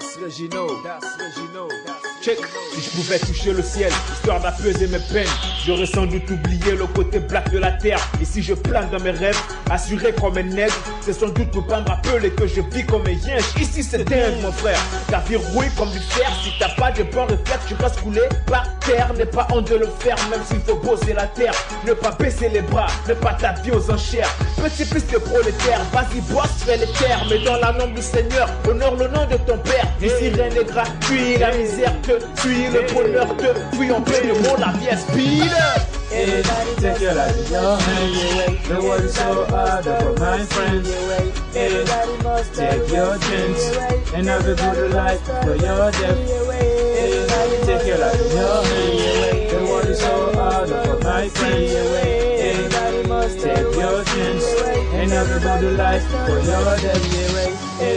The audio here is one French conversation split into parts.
That's what you know. That's what you know. That's Check, si je pouvais toucher le ciel, histoire d'apaiser mes peines, j'aurais sans doute oublié le côté black de la terre. Et si je plane dans mes rêves, assuré comme un nègre, c'est sans doute pour pas me rappeler que je vis comme un yinche. Ici c'est dingue mon frère, ta vie rouille comme du fer. Si t'as pas de bons réflexes, tu vas couler par terre. N'est pas honte de le faire, même s'il faut bosser la terre. Ne pas baisser les bras, ne pas t'habiller aux enchères. Petit fils de prolétaire, vas-y bosse, fais les terres. Mais dans la nom du Seigneur, honore le nom de ton Père. Ici rien n'est gratuit, la misère te tue, le te fuit en plein de mots, la est speed. Take your life in your. The so hard for my friends. Take your chance and have a good life for your death. Everybody Take your life in your so hard for my friends. Take your chance and have a good life for your death.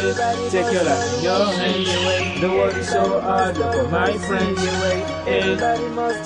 Take your life your hands. The world is so hard for my friends.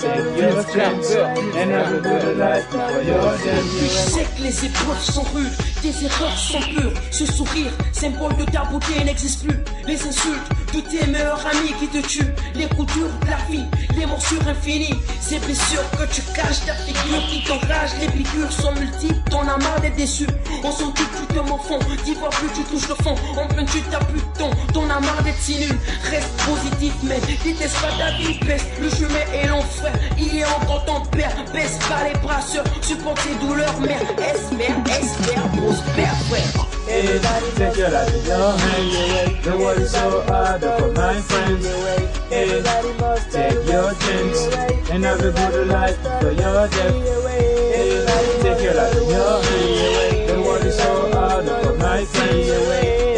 Take your chance and have a good life for your Je sais que les épreuves sont rudes, tes erreurs sont pures. Ce sourire, symbole de ta beauté, n'existe plus. Les insultes tes meilleurs amis qui te tuent. Les coups durs de la vie, les morsures infinies. Ces blessures que tu caches, ta figure qui t'enrage. Les piqûres sont multiples, t'en as marre d'être déçu. On sent que tu te morfonds, dis vois plus, tu touches le fond. En plein, tu t'as plus de ton, t'en as marre d'être si nul. Reste positif, mais déteste pas ta vie, baisse. Le chemin est long, frère. Il est encore ton père. Baisse pas les bras, sœur. Supporte tes douleurs, mère. Espère, espère, prospère, frère. Everybody take your life in your hands. The world is so hard for my friends. Everybody must Take your chance and have a good life for your death. Take your life in your hands. The world is so hard for my friends.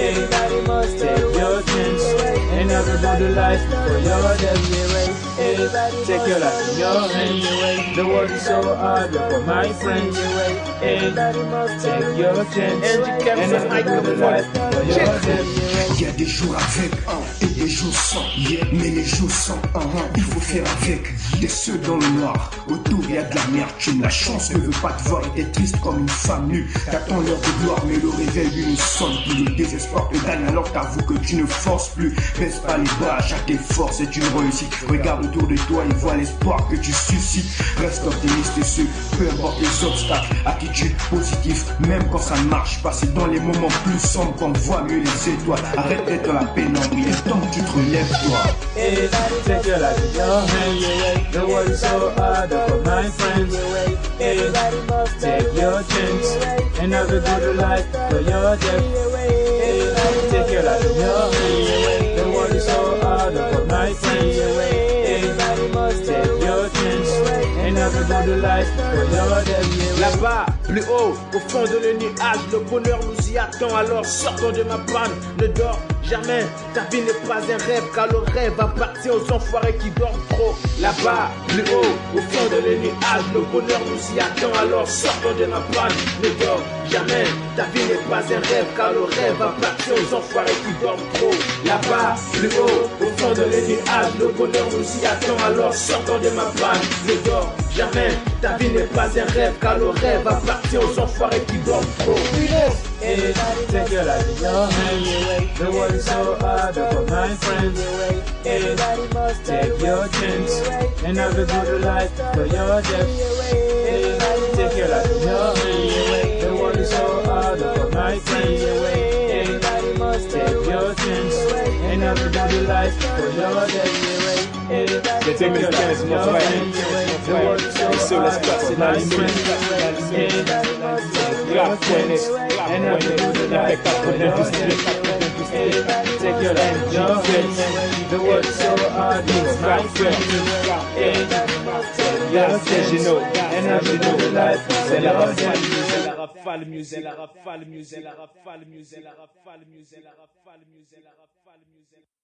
Everybody must Take your chance and have a good life for your death. Everybody Take your life in your hands. The world is so hard for my friends. Everybody must Take your chance and have a good life for your death. Il y a des jours avec et des jours sans. Mais les jours sans, il faut faire avec. Des ceux dans le noir, autour il y a de la merde. Tu la chance ne veut pas te voir et t'es triste comme une femme nue. T'attends l'heure de gloire, mais le réveil lui ne sonne plus. Le désespoir te gagne alors t'avoues que tu ne forces plus. Baisse pas les bras, chaque effort c'est une réussite. Regarde autour de toi et vois l'espoir que tu suscites. Reste optimiste et ce, peu importe les obstacles. Attitude positive, même quand ça ne marche pas. C'est dans les moments plus sombres qu'on voit mieux les étoiles. Arrête d'être la pénombre, il est temps que tu te relèves toi. Take your life in your. The world is so hard for my friends. Take your chance and have a good life for your death. Take your life in your. The world is so hard for my friends. Take your chance and have a good life for your death. Là-bas, plus haut, au fond de le nuage, le bonheur nous y attend. Alors sortons de ma panne, ne dors jamais. Ta vie n'est pas un rêve, car le rêve appartient aux enfoirés qui dorment trop. Là-bas, plus haut, au fond de le nuage, le bonheur nous y attend. Alors sortons de ma panne, ne dors jamais. Ta vie n'est pas un rêve, car le rêve appartient aux enfoirés qui dorment trop. Là-bas, plus haut, au fond de le nuage, le bonheur nous y attend. Alors sortons de ma panne, ne dors jamais. Ta vie n'est pas un rêve, car le rêve appartient aux enfoirés qui dorment trop. Everybody take your life in your hands. The world is so hard for my friends. Must Take your chance and have a good life for your death. Take your life in your hands. The world is so hard for my friends. Must Take your chance and have a good life for your death. Dennis, life in mon your frère. dans friends. Take Rap your Dennis, in. The world so hard my good life C'est la rafale, c'est la rafale c'est la rafale c'est la rafale c'est la rafale c'est la rafale musique, c'est la rafale musique.